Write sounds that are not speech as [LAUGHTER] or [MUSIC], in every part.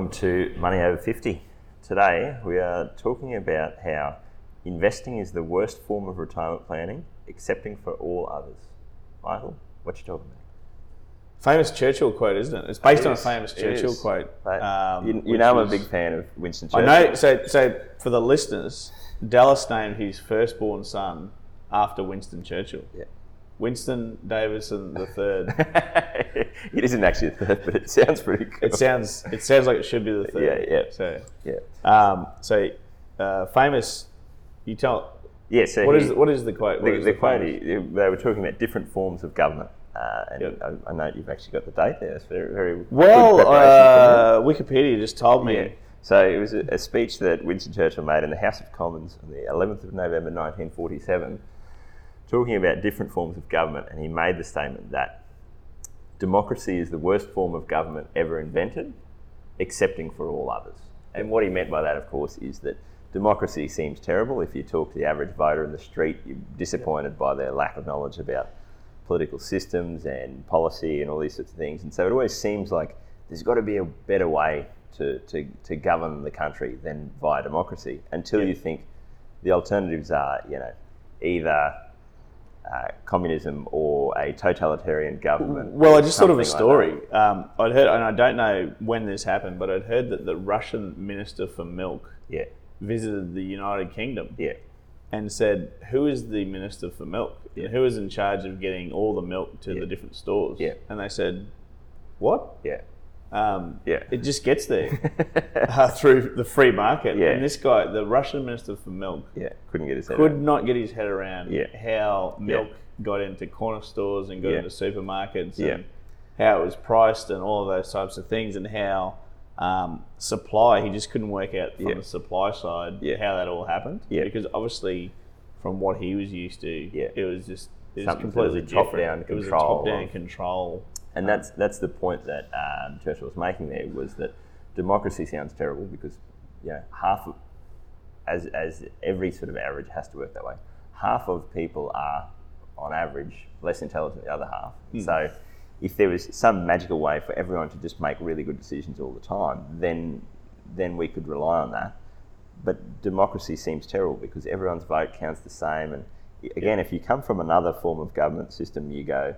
Welcome to Money Over 50. Today we are talking about how investing is the worst form of retirement planning, excepting for all others. Michael, what you talking about? Famous Churchill quote, isn't it? It's based It on a famous Churchill is. quote. But um, you, you know I'm a big fan of Winston I know. So, so for the listeners, Dallas named his firstborn son after Winston Churchill. Yeah. Winston Davison the third. [LAUGHS] it isn't actually the third, but it sounds pretty cool. It sounds. It sounds like it should be the third. Yeah, yeah. So, yeah. um, so uh, famous. You tell. Yeah, so What he- is what is the quote? What the, the quote, he- they were talking about different forms of government. Uh, and Yep. I, I know you've actually got the date there. It's very, very Well, uh, Wikipedia just told me. Yeah. So it was a, a speech that Winston Churchill made in the House of Commons on the 11th of November 1947, talking about different forms of government, and he made the statement that democracy is the worst form of government ever invented, excepting for all others. And what he meant by that, of course, is that democracy seems terrible. If you talk to the average voter in the street, you're disappointed by their lack of knowledge about political systems and policy and all these sorts of things. And so it always seems like there's got to be a better way to, to, to govern the country than via democracy until you think the alternatives are, you know, either uh, communism or a totalitarian government. Well, I just thought of a something like story. um, I'd heard, and I don't know when this happened, but I'd heard that the Russian minister for milk. Yeah, visited the United Kingdom yeah, and said, "Who is the minister for milk? Yeah. Who is in charge of getting all the milk to the different stores?" And they said, "What?" yeah. Um, Yeah. It just gets there [LAUGHS] uh, through the free market. Yeah. And this guy, the Russian minister for milk, yeah, couldn't get his head could around. not get his head around Yeah. how milk got into corner stores and got Yeah. into supermarkets Yeah. and how it was priced and all of those types of things and how um, supply he just couldn't work out from Yeah. the supply side Yeah. how that all happened Yeah. because obviously from what he was used to Yeah. it was just it was Something- completely was top-down different. it was a top down control And that's that's the point that um, Churchill was making there was that democracy sounds terrible because you know half of, as as every sort of average has to work that way. Half of people are on average less intelligent than the other half. So if there was some magical way for everyone to just make really good decisions all the time, then then we could rely on that. But democracy seems terrible because everyone's vote counts the same. And again, if you come from another form of government system, you go,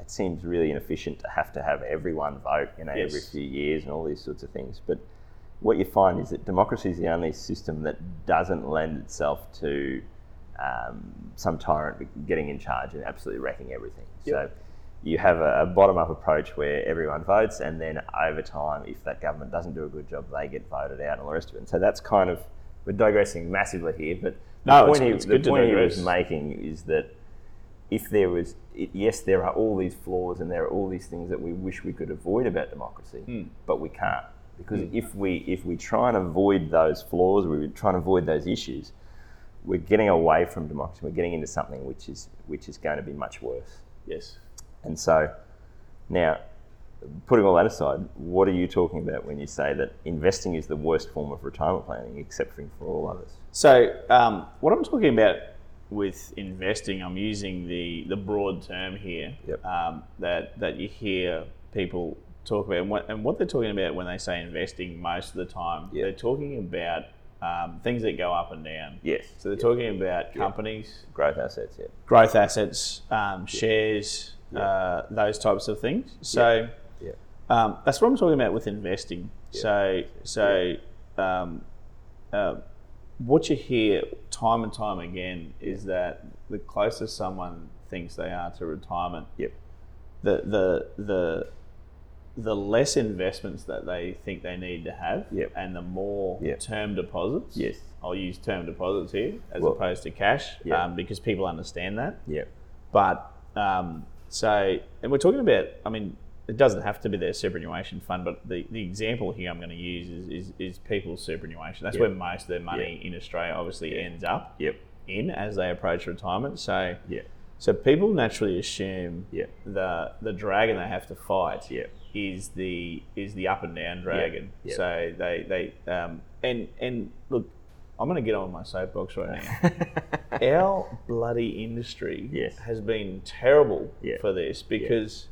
it seems really inefficient to have to have everyone vote, you know, Yes. every few years and all these sorts of things. But what you find is that democracy is the only system that doesn't lend itself to um, some tyrant getting in charge and absolutely wrecking everything. So you have a, a bottom-up approach where everyone votes, and then over time, if that government doesn't do a good job, they get voted out and all the rest of it. And so that's kind of we're digressing massively here, but the No, point, it's- he, it's the good to point he was making is that if there was, it, yes, there are all these flaws and there are all these things that we wish we could avoid about democracy, Hmm. but we can't because if we if we try and avoid those flaws, we try and avoid those issues, we're getting away from democracy. We're getting into something which is which is going to be much worse. yes And so, now, putting all that aside, what are you talking about when you say that investing is the worst form of retirement planning, except for for all others? So, um, what I'm talking about with investing, I'm using the, the broad term here Yep. um, that, that you hear people talk about. And what, and what they're talking about when they say investing most of the time, Yep. they're talking about um, things that go up and down. Yes. So, they're talking about companies, Growth assets, yeah. growth assets, um, shares, uh, those types of things. So, Yeah. um, that's what I'm talking about with investing. So, so um, uh, what you hear time and time again is that the closer someone thinks they are to retirement, Yep. the the the the less investments that they think they need to have, Yep. and the more Yep. term deposits. Yes. I'll use term deposits here as Well, opposed to cash, yeah. um, because people understand that. Yeah. But um, so, and we're talking about, I mean, it doesn't have to be their superannuation fund, but the, the example here I'm going to use is, is, is people's superannuation. That's Yep. where most of their money in Australia obviously ends up Yep. in as they approach retirement. So, Yeah. so people naturally assume Yeah. the the dragon they have to fight Yeah. is the is the up and down dragon. So they they um, and and look, I'm going to get on my soapbox right now. [LAUGHS] Our bloody industry Yes. has been terrible for this because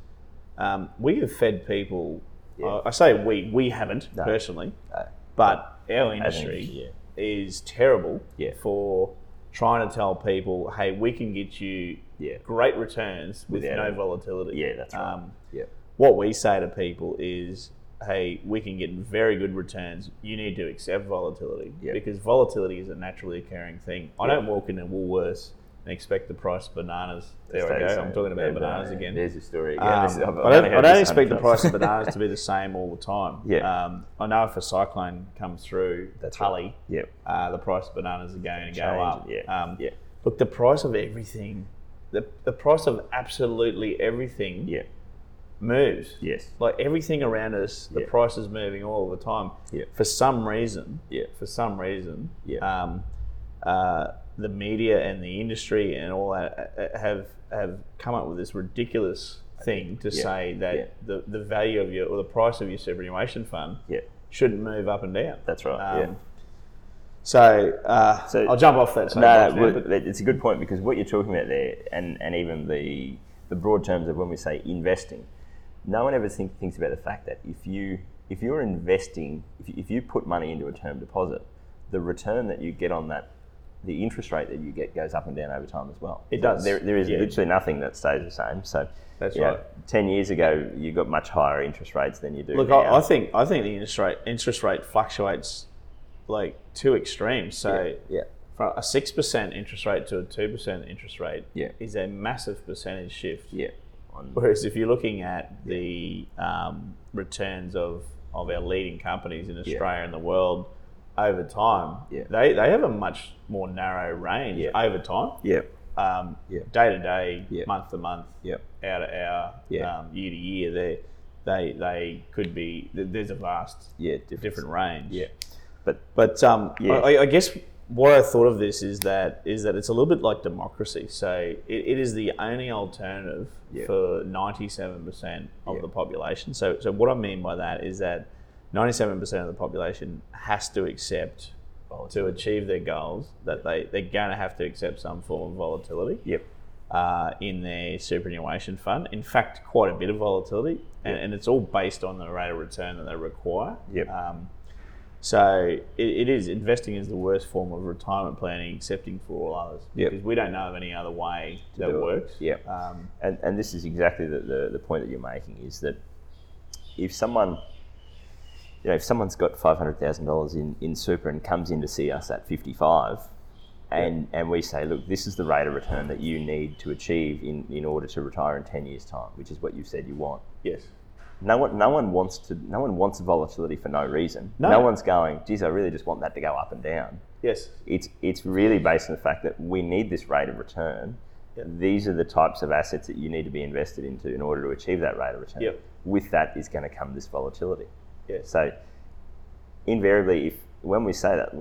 um, we have fed people. Yeah. I I say we we haven't No. personally, No. but our industry industry, is terrible Yeah. for trying to tell people, hey, we can get you Yeah. great returns with Without no it. volatility. Yeah, that's right. Um, Yeah. what we say to people is, hey, we can get very good returns. You need to accept volatility Yeah. because volatility is a naturally occurring thing. I Yeah. don't walk into Woolworths and expect the price of bananas. There I go. I'm talking about Yeah, bananas again. There's your story again. Um, This is- I've- I don't, I don't expect the price of bananas to be the same all the time. [LAUGHS] Yeah. Um, I know if a cyclone comes through That's Tully, right. Yep. uh, the price of bananas are going to go up. yeah, Um, yeah. Look, the price of everything, the, the price of absolutely everything Yeah. moves. Yes. Like everything around us, the Yeah. price is moving all the time. Yeah. For some reason, Yeah. for some reason, Yeah. um, uh, the media and the industry and all that uh, have have come up with this ridiculous thing to Yeah. say that Yeah. the, the value of your or the price of your superannuation fund Yeah. shouldn't move up and down. That's right. Um, yeah. So, uh, So- I'll jump off that. No, no, now, well, but- it's a good point because what you're talking about there, and, and even the the broad terms of when we say investing, no one ever think, thinks about the fact that if you if you're investing, if you, if you put money into a term deposit, the return that you get on that, the interest rate that you get goes up and down over time as well. It does, There, there is yeah. literally nothing that stays the same. So That's know, right. Ten years ago, you got much higher interest rates than you do Look, now. I, I think I think the interest rate interest rate fluctuates like two extremes. So yeah. from a six percent interest rate to a two percent interest rate Yeah. is a massive percentage shift. yeah. Whereas if you're looking at the um, returns of, of our leading companies in Australia and the world over time, Yeah. they, they have a much more narrow range Yeah. over time. yeah. Um, Yeah. Day to day, Yeah. month to month, Yeah. hour to hour, Yeah. um, year to year, they they they could be. There's a vast Yeah. different range. Yeah. But But um, Yeah. I, I guess what I thought of this is that is that it's a little bit like democracy. So it, it is the only alternative for ninety seven percent of the population. So so what I mean by that is that ninety seven percent of the population has to accept to achieve their goals that they they're going to have to accept some form of volatility Yep. uh, in their superannuation fund. In fact, quite a bit of volatility, and, and it's all based on the rate of return that they require. Yep. Um, so it, it is investing is the worst form of retirement planning, excepting for all others, Yep. because we don't know of any other way that works. Yep. Um, And, and this is exactly the, the, the point that you're making is that if someone, you know, if someone's got five hundred thousand dollars in in super and comes in to see us at fifty five, and and we say, look, this is the rate of return that you need to achieve in in order to retire in ten years time, which is what you said you want. yes. No one, no one wants to. No one wants volatility for no reason. No. no one's going. Geez, I really just want that to go up and down Yes. it's it's really based on the fact that we need this rate of return. Yep. These are the types of assets that you need to be invested into in order to achieve that rate of return. Yep. With that is going to come this volatility. Yes. So invariably, if when we say that,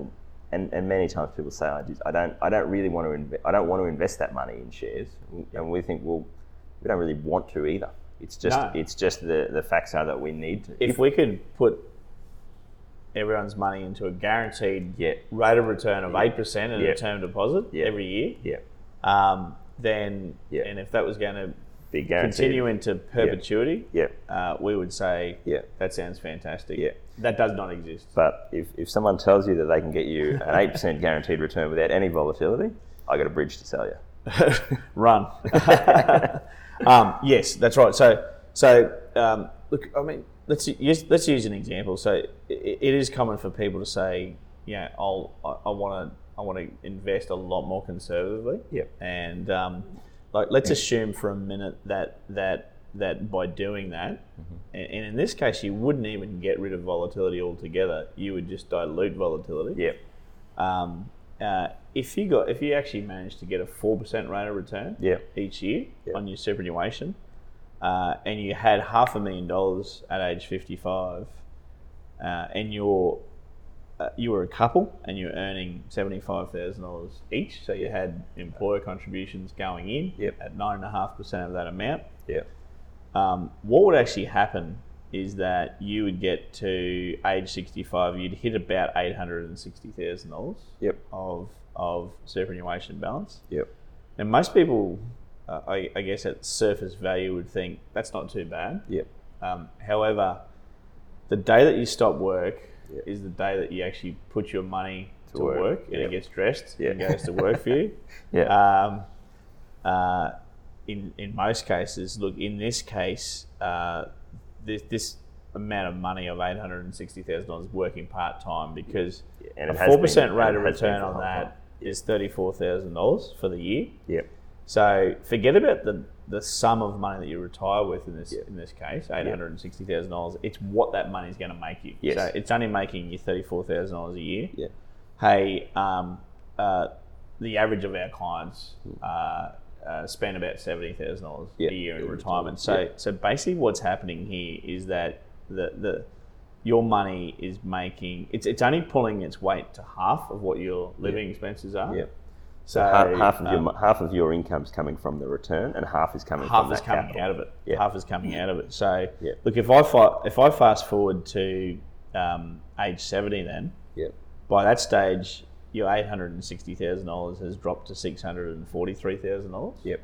and, and many times people say, I, just, I don't I don't really want to inve- I don't want to invest that money in shares, and we think, well, we don't really want to either. It's just No. it's just the the facts are that we need to. if we could put everyone's money into a guaranteed Yeah. rate of return of eight percent in Yeah. a term deposit Yeah. every year, yeah, um, then Yeah. and if that was going to be guaranteed. continue into perpetuity, Yeah. uh, we would say, Yeah. that sounds fantastic. Yeah. That does not exist. But if, if someone tells you that they can get you an eight percent guaranteed return without any volatility, I got a bridge to sell you. [LAUGHS] Run. [LAUGHS] um, yes, that's right. So, so um, look, I mean, let's use, let's use an example. So, it, it is common for people to say, yeah, I'll I want to I want to invest a lot more conservatively. Yep. And um, like, let's assume for a minute that that that by doing that, and, and in this case, you wouldn't even get rid of volatility altogether. You would just dilute volatility. Yep. Um, uh, if you got if you actually managed to get a four percent rate of return Yeah. each year Yeah. on your superannuation, uh, and you had half a million dollars at age fifty five, uh, and you're uh, you were a couple and you're earning seventy five thousand dollars each, so you had employer contributions going in Yep. at nine and a half percent of that amount. Yeah. Um, what would actually happen is that you would get to age 65, you'd hit about $860,000 Yep. of, of superannuation balance. Yep. And most people, uh, I, I guess at surface value, would think that's not too bad. Yep. Um, however, the day that you stop work Yeah. is the day that you actually put your money to, To work, work, and yeah. it gets dressed Yeah. and goes to work for you. [LAUGHS] Yeah. Um, uh, in in most cases, look, in this case, uh, this this amount of money of eight hundred and sixty thousand dollars working part time because and a four percent rate of it has been return on that is thirty four thousand dollars for the year. Yep. So forget about the the sum of money that you retire with in this Yeah. in this case, eight hundred and sixty thousand dollars. It's what that money is going to make you. Yes. So it's only making you thirty four thousand dollars a year. Yeah. Hey, um, uh, the average of our clients uh, uh, spend about seventy thousand dollars Yeah. a year in In retirement. retirement, So yeah. so basically, what's happening here is that the the your money is making it's it's only pulling its weight to half of what your living expenses are. Yeah. So half, half of um, your half of your income's coming from the return, and half is coming half is coming capital. out of it. Yeah. Half is coming out of it. So Yeah. look, if I fa- if I fast forward to um, age seventy, then Yep. by that stage, your eight hundred and sixty thousand dollars has dropped to six hundred and forty three thousand dollars. Yep.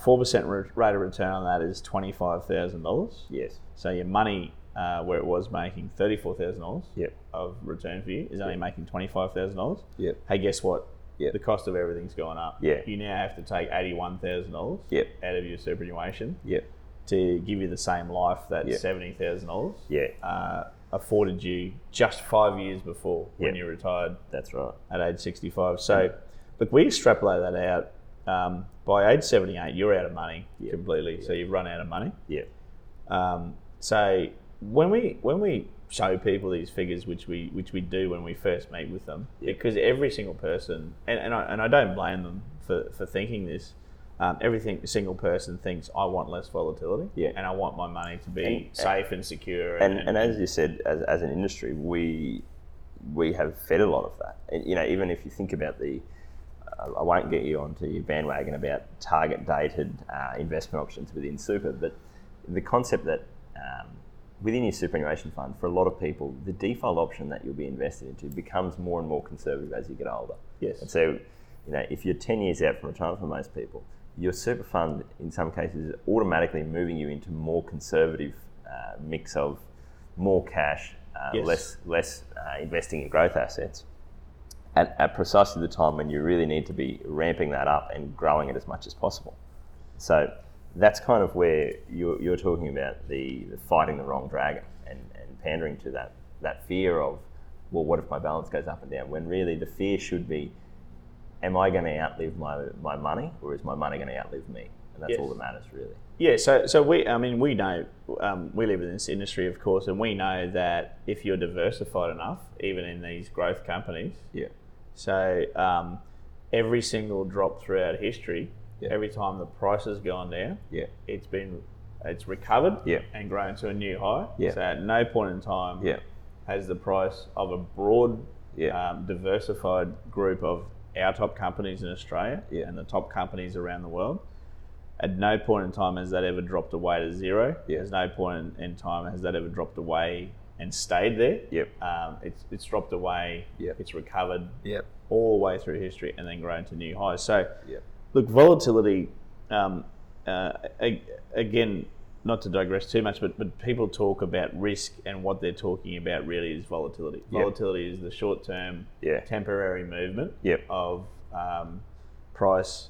Four percent rate of return on that is twenty five thousand dollars. Yes. So your money, uh, where it was making thirty four thousand dollars Yep. of return for you, is only making twenty five thousand dollars. Yep. Hey, guess what? Yep. The cost of everything's gone up. Yeah. You now have to take eighty one thousand dollars Yep. out of your superannuation Yep. to give you the same life that Yeah. seventy thousand dollars Yeah. uh, afforded you just five years before when you retired That's right. at age sixty five. So, look, we extrapolate that out. Um, by age seventy eight, you're out of money Yeah. completely. So you've run out of money. Yep. Um, so when we when we show people these figures, which we which we do when we first meet with them, because every single person, and, and, I, and I don't blame them for, for thinking this. Um, every single person thinks I want less volatility, Yeah. and I want my money to be And- safe and secure. And, and as you said, as, as an industry, we we have fed a lot of that. And, you know, even if you think about the, uh, I won't get you onto your bandwagon about target dated uh, investment options within super, but the concept that um, within your superannuation fund, for a lot of people, the default option that you'll be invested into becomes more and more conservative as you get older. Yes. And so, you know, if you're 10 years out from retirement for most people, your super fund, in some cases, is automatically moving you into more conservative uh, mix of more cash, uh, Yes. less less uh, investing in growth assets, at, at precisely the time when you really need to be ramping that up and growing it as much as possible. So that's kind of where you're, you're talking about the, the fighting the wrong dragon and, and pandering to that, that fear of, well, what if my balance goes up and down? When really the fear should be, am I going to outlive my, my money or is my money going to outlive me? And that's Yes. all that matters, really. Yeah, so so we, I mean, we know um, we live in this industry, of course, and we know that if you're diversified enough, even in these growth companies, Yeah. so um, every single drop throughout history, Yeah. every time the price has gone down, Yeah. it's been it's recovered Yeah. and grown to a new high. Yeah. So at no point in time Yeah. has the price of a broad, Yeah. um, diversified group of our top companies in Australia Yeah. and the top companies around the world. At no point in time has that ever dropped away to zero. Yeah. There's no point in, in time has that ever dropped away and stayed there. Yep. Um, it's, it's dropped away. Yep. It's recovered Yep. all the way through history and then grown to new highs. So, Yep. Look, volatility. Um, uh, again, not to digress too much, but but people talk about risk, and what they're talking about really is volatility. Yep. Volatility is the short-term, Yeah. temporary movement Yep. of um, price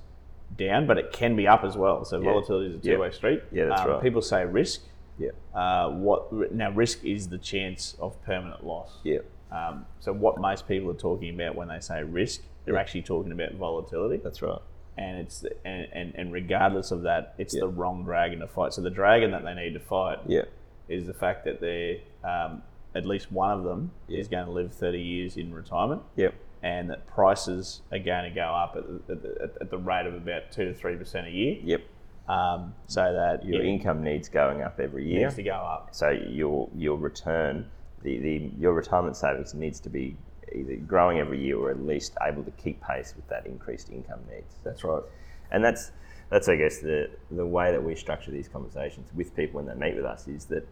down, but it can be up as well. So Yeah. volatility is a two-way street. Yeah, that's Um, right. People say risk. Yeah. Uh, what now? Risk is the chance of permanent loss. Yeah. Um, so what most people are talking about when they say risk, they're Yeah. actually talking about volatility, That's right. And it's and, and, and regardless of that, it's Yeah. the wrong dragon to fight. So the dragon that they need to fight Yeah. is the fact that they're um, at least one of them Yeah. is going to live thirty years in retirement, Yep. and that prices are going to go up at, the- at, at the rate of about two to three percent a year. Yep. Um, so that Your income needs going up every year. needs to go up. So your your return, the, the your retirement savings needs to be either growing every year or at least able to keep pace with that increased income needs. That's right. And that's that's I guess the the way that we structure these conversations with people when they meet with us is that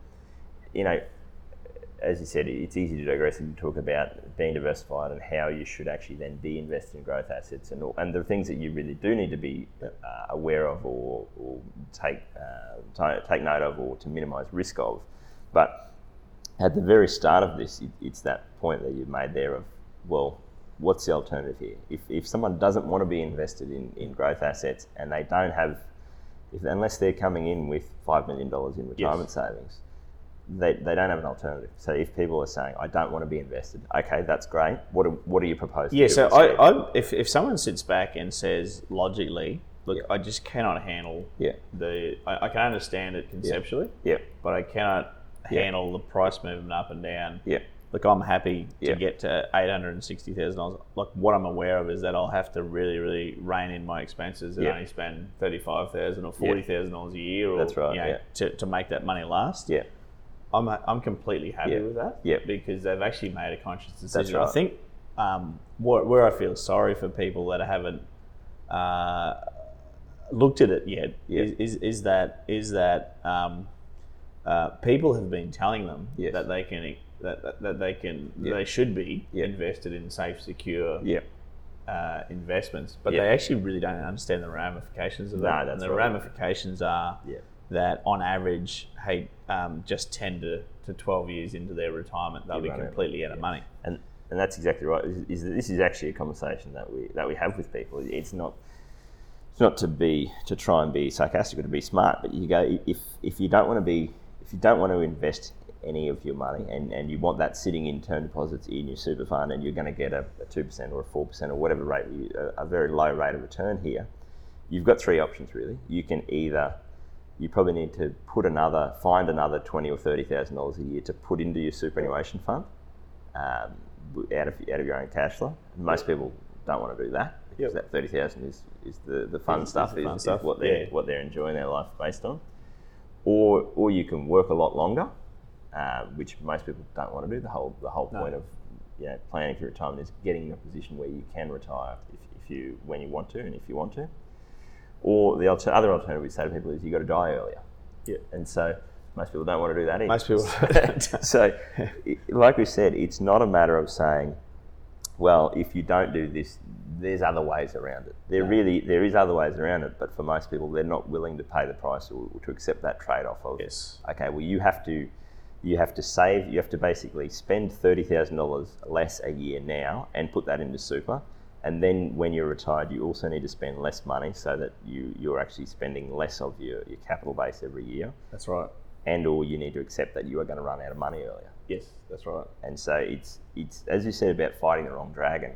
you know as you said, it's easy to digress and talk about being diversified and how you should actually then be invested in growth assets and all, and the things that you really do need to be uh, aware of or, or take uh, take note of or to minimise risk of. But at the very start of this, it, it's that point that you made there of well, what's the alternative here? If, if someone doesn't want to be invested in, in growth assets and they don't have, if, unless they're coming in with $5 million in retirement savings, they, they don't have an alternative. So if people are saying, I don't want to be invested, okay, that's great. What are, what are you proposing? Yeah. So I. I if, if someone sits back and says logically, look, I just cannot handle yeah, the. I, I can understand it conceptually, yeah, but I cannot Yeah. handle the price movement up and down. yeah, Look, I'm happy to Yeah. get to eight hundred and sixty thousand dollars. Like what I'm aware of is that I'll have to really, really rein in my expenses and Yeah. only spend thirty five thousand or forty thousand dollars a year, or That's right, you know, yeah. to, to make that money last. yeah, I'm I'm completely happy with that. Yeah. because they've actually made a conscious decision. right. I think um, where, where I feel sorry for people that haven't uh, looked at it yet is, is is that is that um, uh, people have been telling them Yes. that they can that, that, that they can Yeah. they should be Yeah. invested in safe, secure yeah, uh, investments, but they actually really don't understand the ramifications of that. and the right. ramifications are that on average, hey, um, just 10 to, to 12 years into their retirement, they'll You be completely out of money. and and that's exactly right. Is, is this is actually a conversation that we that we have with people. It's not it's not to be to try and be sarcastic or to be smart, but you go if if you don't want to be if you don't want to invest any of your money and, and you want that sitting in term deposits in your super fund and you're going to get a two percent or a four percent or whatever rate a, a very low rate of return here, you've got three options really. You can either you probably need to put another find another twenty or thirty thousand dollars a year to put into your superannuation fund um, out of out of your own cash flow. Most people don't want to do that because Yep. that thirty thousand is, is the, the fun Is- is stuff, the is, fun is stuff, what they're yeah. what they're enjoying their life based on. Or or you can work a lot longer, uh, which most people don't want to do. The whole the whole No. point of you know, planning for retirement is getting in a position where you can retire if, if you when you want to and if you want to. Or the alter- other alternative we say to people is you've got to die earlier. Yeah. And so most people don't want to do that either. Most people [LAUGHS] so, like we said, it's not a matter of saying, well, if you don't do this, there's other ways around it. There really there is other ways around it, but for most people, they're not willing to pay the price or, or to accept that trade-off of, Yes. okay, well, you have to you have to save, you have to basically spend thirty thousand dollars less a year now and put that into super. And then when you're retired, you also need to spend less money so that you, you're actually spending less of your, your capital base every year That's right. and or you need to accept that you are going to run out of money earlier. Yes, that's right. And so it's it's as you said about fighting the wrong dragon.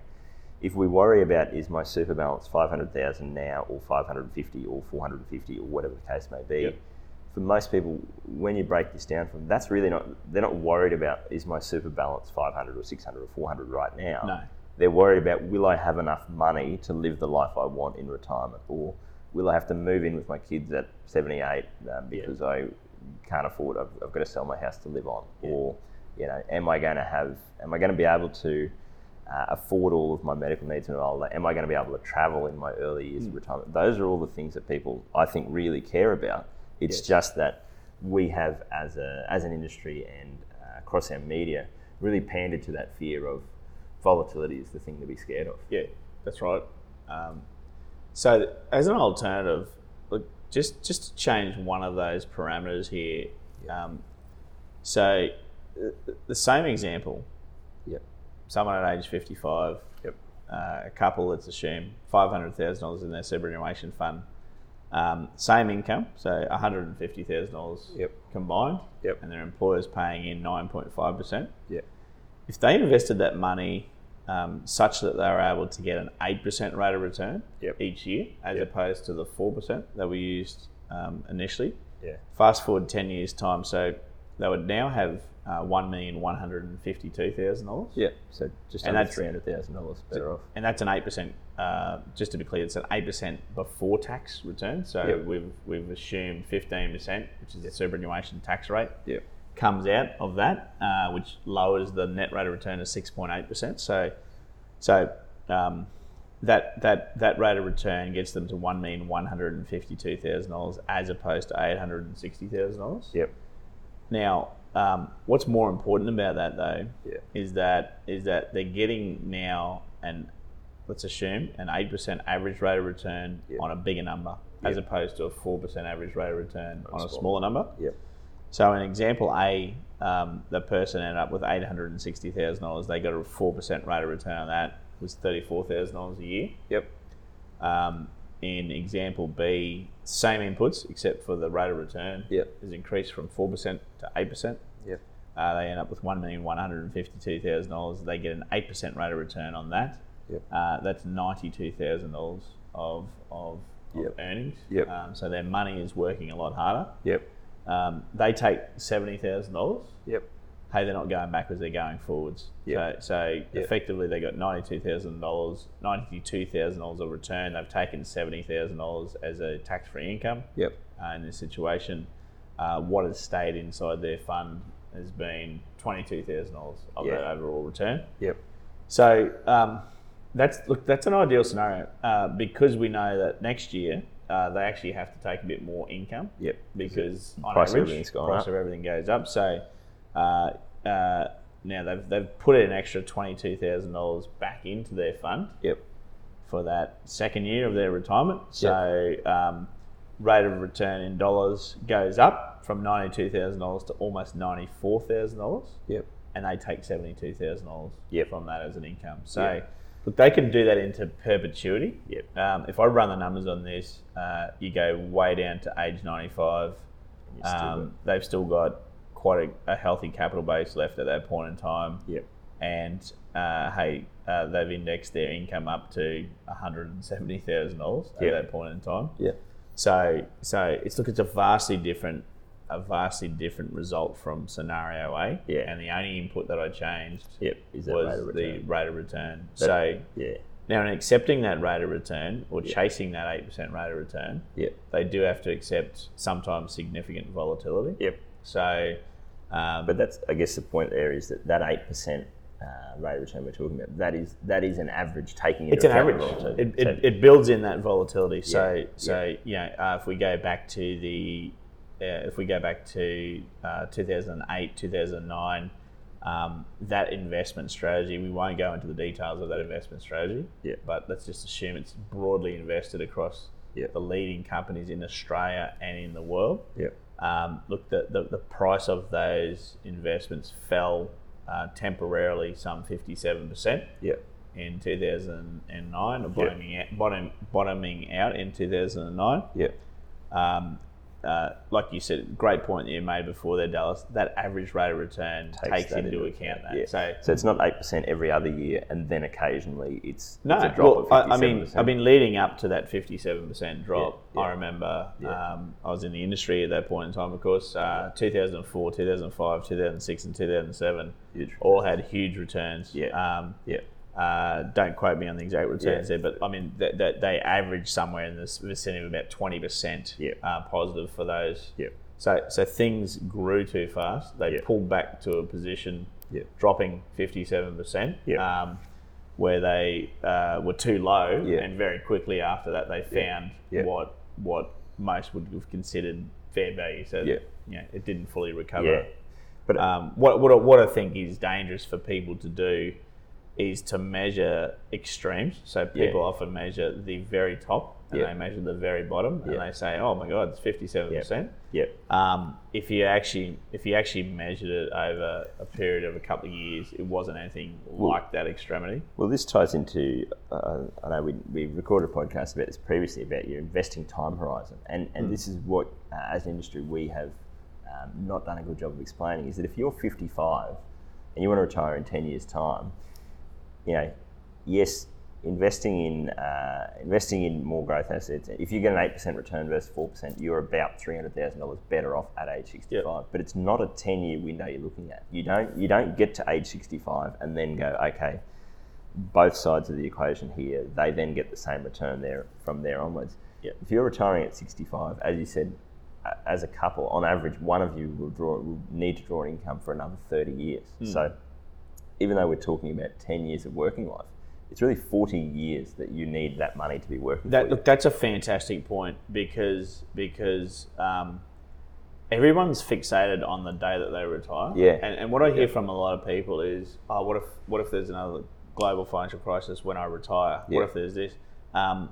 If we worry about is my super balance five hundred thousand now or five hundred and fifty or four hundred and fifty or whatever the case may be, Yep. for most people, when you break this down from that's really not they're not worried about is my super balance five hundred or six hundred or four hundred right now. No. They're worried about will I have enough money to live the life I want in retirement or will I have to move in with my kids at 78 um, because I can't afford, I've, I've got to sell my house to live on? Or, you know, am I going to have, am I going to be able to uh, afford all of my medical needs when I'm older? Am I going to be able to travel in my early years of retirement? Those are all the things that people, I think, really care about. It's Yes. just that we have, as, a, as an industry and uh, across our media, really pandered to that fear of volatility is the thing to be scared of. Yeah, that's right. Um, so, as an alternative, look, just just to change one of those parameters here. Um, so, the same example, Yep. someone at age fifty-five, Yep. uh, a couple, let's assume, five hundred thousand dollars in their superannuation fund, um, same income, so one hundred and fifty thousand dollars Yep. combined, Yep. and their employer's paying in nine point five percent Yep. if they invested that money um, such that they were able to get an 8% rate of return Yep. each year as Yep. opposed to the 4% that we used um, initially, Yeah. fast forward 10 years' time, so they would now have uh, one million one hundred and fifty-two thousand dollars. Yeah. So just And under that's- three hundred thousand dollars better off. and that's an eight percent. Uh, just to be clear, it's an eight percent before tax return. So Yep. we've we've assumed fifteen percent, which is the superannuation tax rate, Yeah. comes out of that, uh, which lowers the net rate of return to six point eight percent. So, so um, that that that rate of return gets them to one million one hundred and fifty two thousand dollars as opposed to eight hundred and sixty thousand dollars. Yep. Now, um, what's more important about that though Yeah. is that is that they're getting now an let's assume an eight percent average rate of return Yeah. on a bigger number as opposed to a four percent average rate of return on, a smaller. number. Yep. So in example A, um, the person ended up with eight hundred and sixty thousand dollars. They got a four percent rate of return on that. Was thirty four thousand dollars a year. Yep. Um, in example B, same inputs except for the rate of return Yep. is increased from four percent to eight percent. Yep. Uh, they end up with one million one hundred and fifty-two thousand dollars. They get an eight percent rate of return on that. Yep. Uh, that's ninety-two thousand dollars of of, of earnings. Yep. Um, so their money is working a lot harder. Yep. Um, they take seventy thousand dollars. Yep. Hey, they're not going backwards; they're going forwards. Yep. So, so Yep. effectively, they got ninety-two thousand dollars, ninety-two thousand dollars of return. They've taken seventy thousand dollars as a tax-free income Yep. uh, in this situation. Uh, what has stayed inside their fund has been twenty-two thousand dollars of Yeah. that overall return. Yep. So um, that's look, that's an ideal scenario uh, because we know that next year uh, they actually have to take a bit more income Yep. because on Price of average, everything's gone price up. of everything goes up. So uh, uh, now they've, they've put an extra twenty-two thousand dollars back into their fund Yep. for that second year of their retirement. So um, rate of return in dollars goes up from ninety-two thousand dollars to almost ninety-four thousand dollars, Yep. and they take seventy-two thousand dollars Yep. from that as an income. So. Yeah. Look, they can do that into perpetuity. Yep. Um, if I run the numbers on this, uh, you go way down to age 95. You still Um, they've still got quite a, a healthy capital base left at that point in time. Yep. And uh, hey, uh, they've indexed their income up to $170,000 at Yep. that point in time. Yep. So, so it's look, it's a vastly different, a vastly different result from scenario A. Yeah. And the only input that I changed Yep. Is was rate the rate of return. That- so Yeah. now, in accepting that rate of return or Yeah. chasing that eight percent rate of return, Yep. they do have to accept sometimes significant volatility. Yep. So, um, But that's, I guess, the point there is that that eight percent uh, rate of return we're talking about that is that is an average taking it's an average. It, it, it builds in that volatility. So, Yeah, so you know, uh, if we go back to the, uh, if we go back to uh, 2008, 2009, um, that investment strategy, we won't go into the details of that investment strategy. Yeah. But let's just assume it's broadly invested across Yeah. the leading companies in Australia and in the world. Yep. Um, look, the, the, the price of those investments fell uh, temporarily some 57% Yep. in 2009, or bottoming, out, bottom, bottoming out in 2009. Yep. Um, uh, like you said, great point that you made before there, Dallas. That average rate of return takes, that into account that. Yeah. So, So it's not eight percent every other year, and then occasionally it's, no, it's a drop well, of I, I mean, percent. I mean, leading up to that 57% drop, Yeah, yeah. I remember um, I was in the industry at that point in time, of course. Uh, 2004, 2005, 2006, and 2007 all had huge returns. Yeah. Um, yeah, Uh, don't quote me on the exact returns Yeah. there, but I mean that they, they average somewhere in this vicinity of about twenty percent uh, positive for those. yeah, So so things grew too fast. They pulled back to a position, Yeah. dropping fifty seven percent. Um, where they uh, were too low, and very quickly after that they found what what most would have considered fair value. So Yeah. you know, it didn't fully recover. But Um, what, what, what I think is dangerous for people to do is to measure extremes. So people Yeah. often measure the very top and they measure the very bottom and they say, "Oh my God, it's fifty-seven percent." yeah, Um, if you actually if you actually measured it over a period of a couple of years, it wasn't anything like that extremity. Well, this ties into. Uh, I know we, we recorded a podcast about this previously about your investing time horizon, and and this is what, uh, as an industry, we have um, not done a good job of explaining. Is that if you're 55 and you want to retire in 10 years' time, you know, yes, investing in uh, investing in more growth assets. If you get an eight percent return versus four percent, you're about three hundred thousand dollars better off at age sixty five. But it's not a ten year window you're looking at. You don't you don't get to age sixty five and then go okay. Both sides of the equation here, they then get the same return there from there onwards. Yep. If you're retiring at 65, as you said, as a couple, on average, one of you will draw will need to draw an income for another 30 years. So, even though we're talking about 10 years of working life, it's really 40 years that you need that money to be working That look, that's a fantastic point because because um, everyone's fixated on the day that they retire. Yeah. And, and what I hear from a lot of people is, oh, what if what if there's another global financial crisis when I retire? Yeah. What if there's this? Um,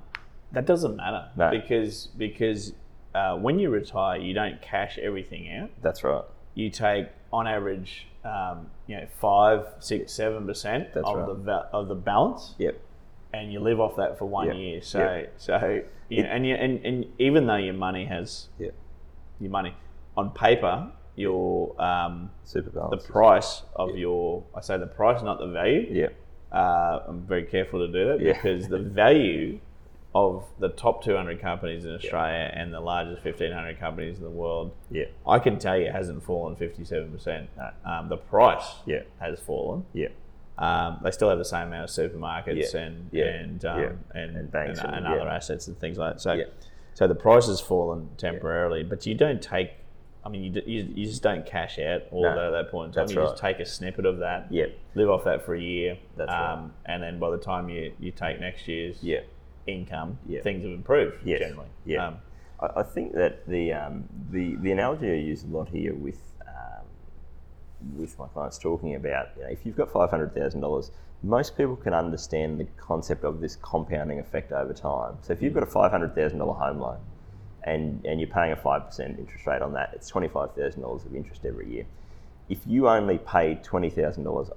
that doesn't matter No. because because uh, when you retire, you don't cash everything out. That's right. You take on average, um, you know, five, six, seven percent That's of right. the va- of the balance Yep. and you live off that for one Yeah. year. So Yeah. so you know, and you and, and even though your money has Yep. your money on paper, your um, Super balance the price of your I say the price, not the value. Yeah. Uh, I'm very careful to do that Yeah. because the [LAUGHS] value of the top 200 companies in Australia and the largest 1500 companies in the world, Yeah. I can tell you it hasn't fallen 57%. Um, the price Yeah. has fallen. Yeah. Um, they still have the same amount of supermarkets Yeah. and Yeah. and, um, Yeah. and And banks and, and- other yeah. assets and things like that. So, Yeah. so the price has fallen temporarily, but you don't take. I mean, you, d- you, you just don't cash out all No. that at that point in time. You just take a snippet of that, Yep. live off that for a year, That's right. um, and then by the time you, you take next year's Yeah. Income, Yeah. things have improved Yes. generally. Yeah. Um, I, I think that the, um, the the analogy I use a lot here with um, with my clients talking about you know, if you've got five hundred thousand dollars, most people can understand the concept of this compounding effect over time. So if you've got a five hundred thousand dollar home loan, and and you're paying a five percent interest rate on that, it's twenty five thousand dollars of interest every year. If you only pay twenty thousand dollars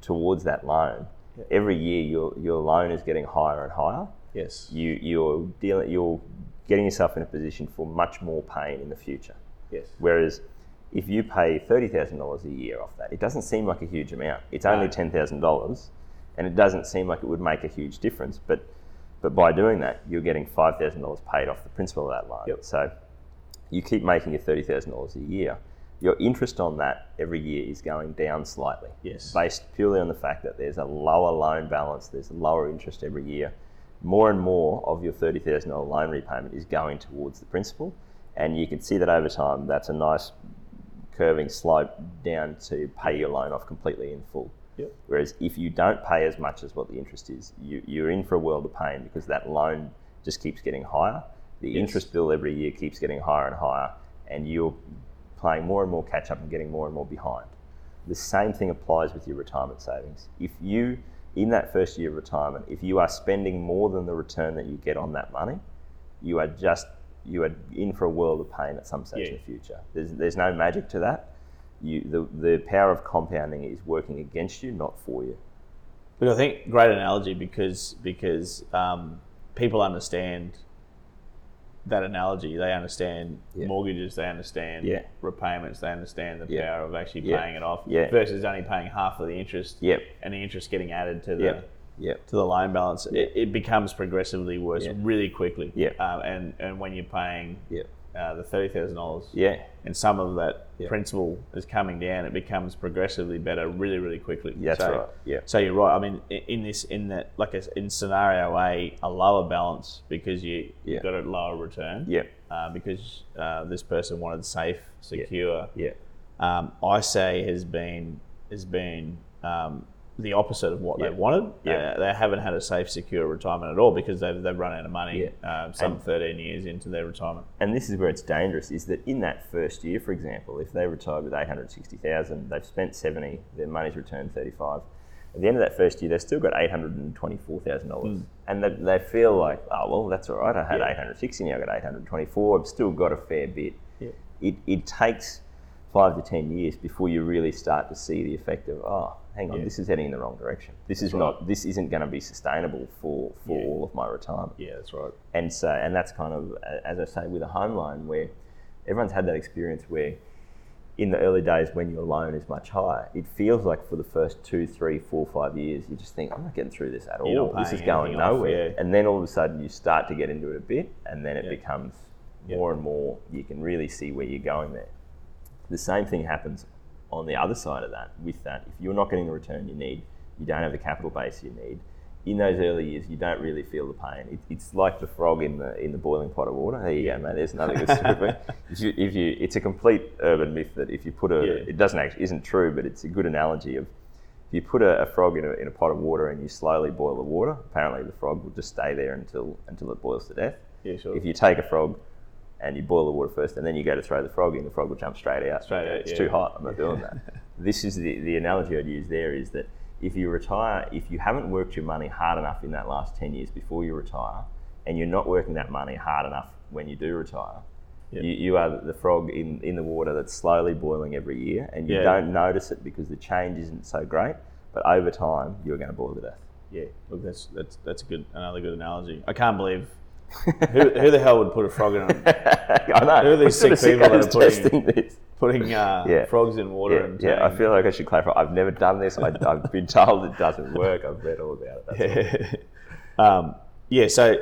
towards that loan, every year your your loan is getting higher and higher yes. you you're dealing you're getting yourself in a position for much more pain in the future. Yes. Whereas if you pay thirty thousand dollars a year off that, it doesn't seem like a huge amount. It's only ten thousand dollars, and it doesn't seem like it would make a huge difference. But but by doing that, you're getting five thousand dollars paid off the principal of that loan. Yep. So you keep making your thirty thousand dollars a year. Your interest on that every year is going down slightly Yes. based purely on the fact that there's a lower loan balance, there's lower interest every year. More and more of your $30,000 loan repayment is going towards the principal, and you can see that over time that's a nice curving slope down to pay your loan off completely in full. Yep. Whereas if you don't pay as much as what the interest is, you, you're in for a world of pain because that loan just keeps getting higher. The Yes. interest bill every year keeps getting higher and higher, and you're playing more and more catch up and getting more and more behind. The same thing applies with your retirement savings. If you, in that first year of retirement, if you are spending more than the return that you get on that money, you are just you are in for a world of pain at some stage in the future. There's, there's no magic to that. You, the, the power of compounding is working against you, not for you. But I think great analogy because because um, people understand that analogy. They understand Yeah. mortgages. They understand Yeah. repayments. They understand the Yeah. power of actually paying it off Yeah. versus only paying half of the interest. Yep. And the interest getting added to the Yep. Yep. to the loan balance. It, it becomes progressively worse really quickly. Yeah. Um, and and when you're paying Yep. Uh, the thirty thousand dollars Yeah. and some of that Yeah. principal is coming down, it becomes progressively better really, really quickly. That's so, right. Yeah. So you're right. I mean, in this, in that, like a, in scenario A, a lower balance because you Yeah. you've got a lower return. Yep. Uh, because uh, this person wanted safe, secure. Yeah. Um, I say has been has been um, the opposite of what they wanted. Yeah. Uh, they haven't had a safe, secure retirement at all because they've, they've run out of money. Yeah. Um, some And- 13 years into their retirement. and this is where it's dangerous is that in that first year for example if they retired with 860000 they've spent 70 their money's returned 35 at the end of that first year they've still got $824000 and they, they feel like oh well that's all right i had. Yeah. 860 now i got 824 i've still got a fair bit Yeah. it, it takes five to ten years before you really start to see the effect of oh hang on Yeah. this is heading in the wrong direction this is right. not this isn't going to be sustainable for for Yeah. all of my retirement Yeah, that's right. and so and that's kind of as I say with a home loan where everyone's had that experience where in the early days when your loan is much higher, it feels like for the first two, three, four, five years, you just think, I'm not getting through this at all. This is going anything off, nowhere. yeah. And then all of a sudden you start to get into it a bit, and then it Yeah. becomes Yeah. more and more, you can really see where you're going there. The same thing happens on the other side of that with that. If you're not getting the return you need, you don't have the capital base you need. In those early years, you don't really feel the pain. It, it's like the frog in the in the boiling pot of water. There you go, mate. There's another good story. [LAUGHS] if you, if you, it's a complete urban myth that if you put a, Yeah. it doesn't actually isn't true, but it's a good analogy of if you put a, a frog in a, in a pot of water and you slowly boil the water, apparently the frog will just stay there until until it boils to death. Yeah, sure. If you take a frog and you boil the water first, and then you go to throw the frog in, the frog will jump straight out. Straight out, It's yeah. too hot. I'm not doing that. [LAUGHS] this is the, the analogy I'd use there is that if you retire, if you haven't worked your money hard enough in that last 10 years before you retire, and you're not working that money hard enough when you do retire, Yeah. you, you are the frog in, in the water that's slowly boiling every year, and you Yeah. don't notice it because the change isn't so great. But over time, you're going to boil to death. Yeah, look, that's that's that's a good another good analogy. I can't believe who, who the hell would put a frog in a, [LAUGHS] I know. Who are these sick people that are putting- this? putting uh, [LAUGHS] Yeah. frogs in water Yeah, and yeah, I feel like I should clarify. I've never done this. I, I've [LAUGHS] been told it doesn't work. I've read all about it. That's all. um, yeah, so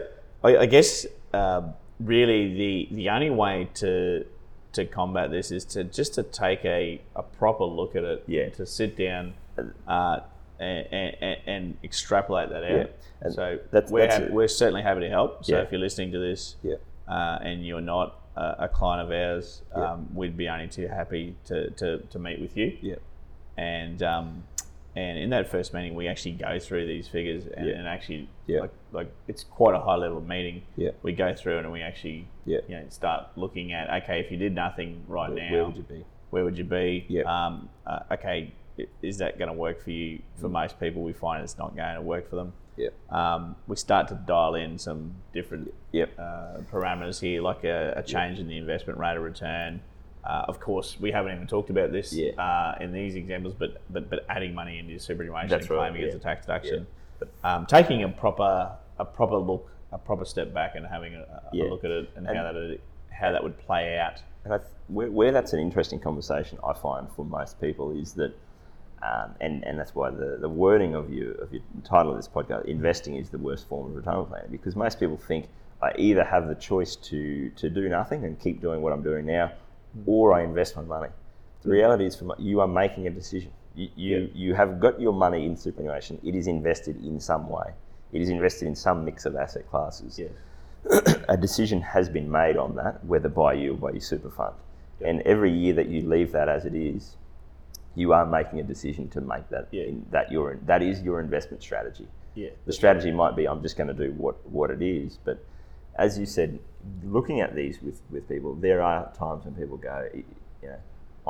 I, I guess um, really the the only way to to combat this is to just to take a, a proper look at it. Yeah. To sit down uh, and, and, and extrapolate that out. Yeah, So that's- we're, that's hap- a- we're certainly happy to help. So Yeah. if you're listening to this Yeah. uh, and you're not a, a client of ours, um, we'd be only too happy to, to, to meet with you Yeah. and um, and in that first meeting we actually go through these figures and, and actually like like it's quite a high level meeting. Yeah. We go through it and we actually Yeah. you know start looking at okay if you did nothing right Where, now where would you be? where would you be? Yeah. Um, uh, okay, is that going to work for you? For most people, we find it's not going to work for them. Yeah. Um, we start to dial in some different Yep. uh, parameters here, like a, a change in the investment rate of return. Uh, of course, we haven't even talked about this Yeah. uh, in these examples, but, but but adding money into your superannuation That's and right, claiming it as a tax deduction, Yeah. um, taking a proper a proper look, a proper step back, and having a, a look at it and, And- how that how that would play out. And I th- where, where that's an interesting conversation, I find for most people is that, um, and and that's why the, the wording of you of your title of this podcast, investing is the worst form of retirement planning, because most people think I either have the choice to to do nothing and keep doing what I'm doing now, or I invest my money. The reality is, for mo- you are making a decision. You you, you have got your money in superannuation. It is invested in some way. It is invested in some mix of asset classes [CLEARS THROAT] a decision has been made on that, whether by you or by your super fund. And every year that you leave that as it is, you are making a decision to make that Yeah. in, that your that is your investment strategy. Yeah. The strategy might be I'm just going to do what what it is, but as you said, looking at these with, with people, there are times when people go, you know,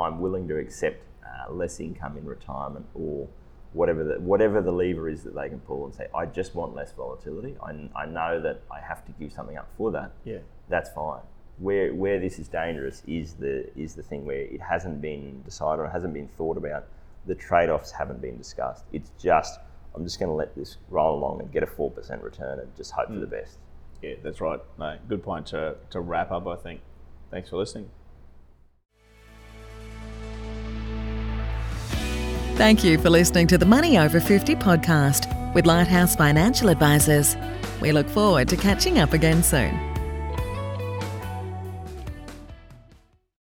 I'm willing to accept uh, less income in retirement or whatever the, whatever the lever is that they can pull and say, I just want less volatility. I, I know that I have to give something up for that. Yeah. That's fine. Where, where this is dangerous is the is the thing where it hasn't been decided or hasn't been thought about. The trade offs haven't been discussed. It's just I'm just going to let this roll along and get a four percent return and just hope for the mm. best. Yeah, that's right. No, good point to, to wrap up, I think. Thanks for listening. Thank you for listening to the Money Over 50 podcast with Lighthouse Financial Advisors. We look forward to catching up again soon.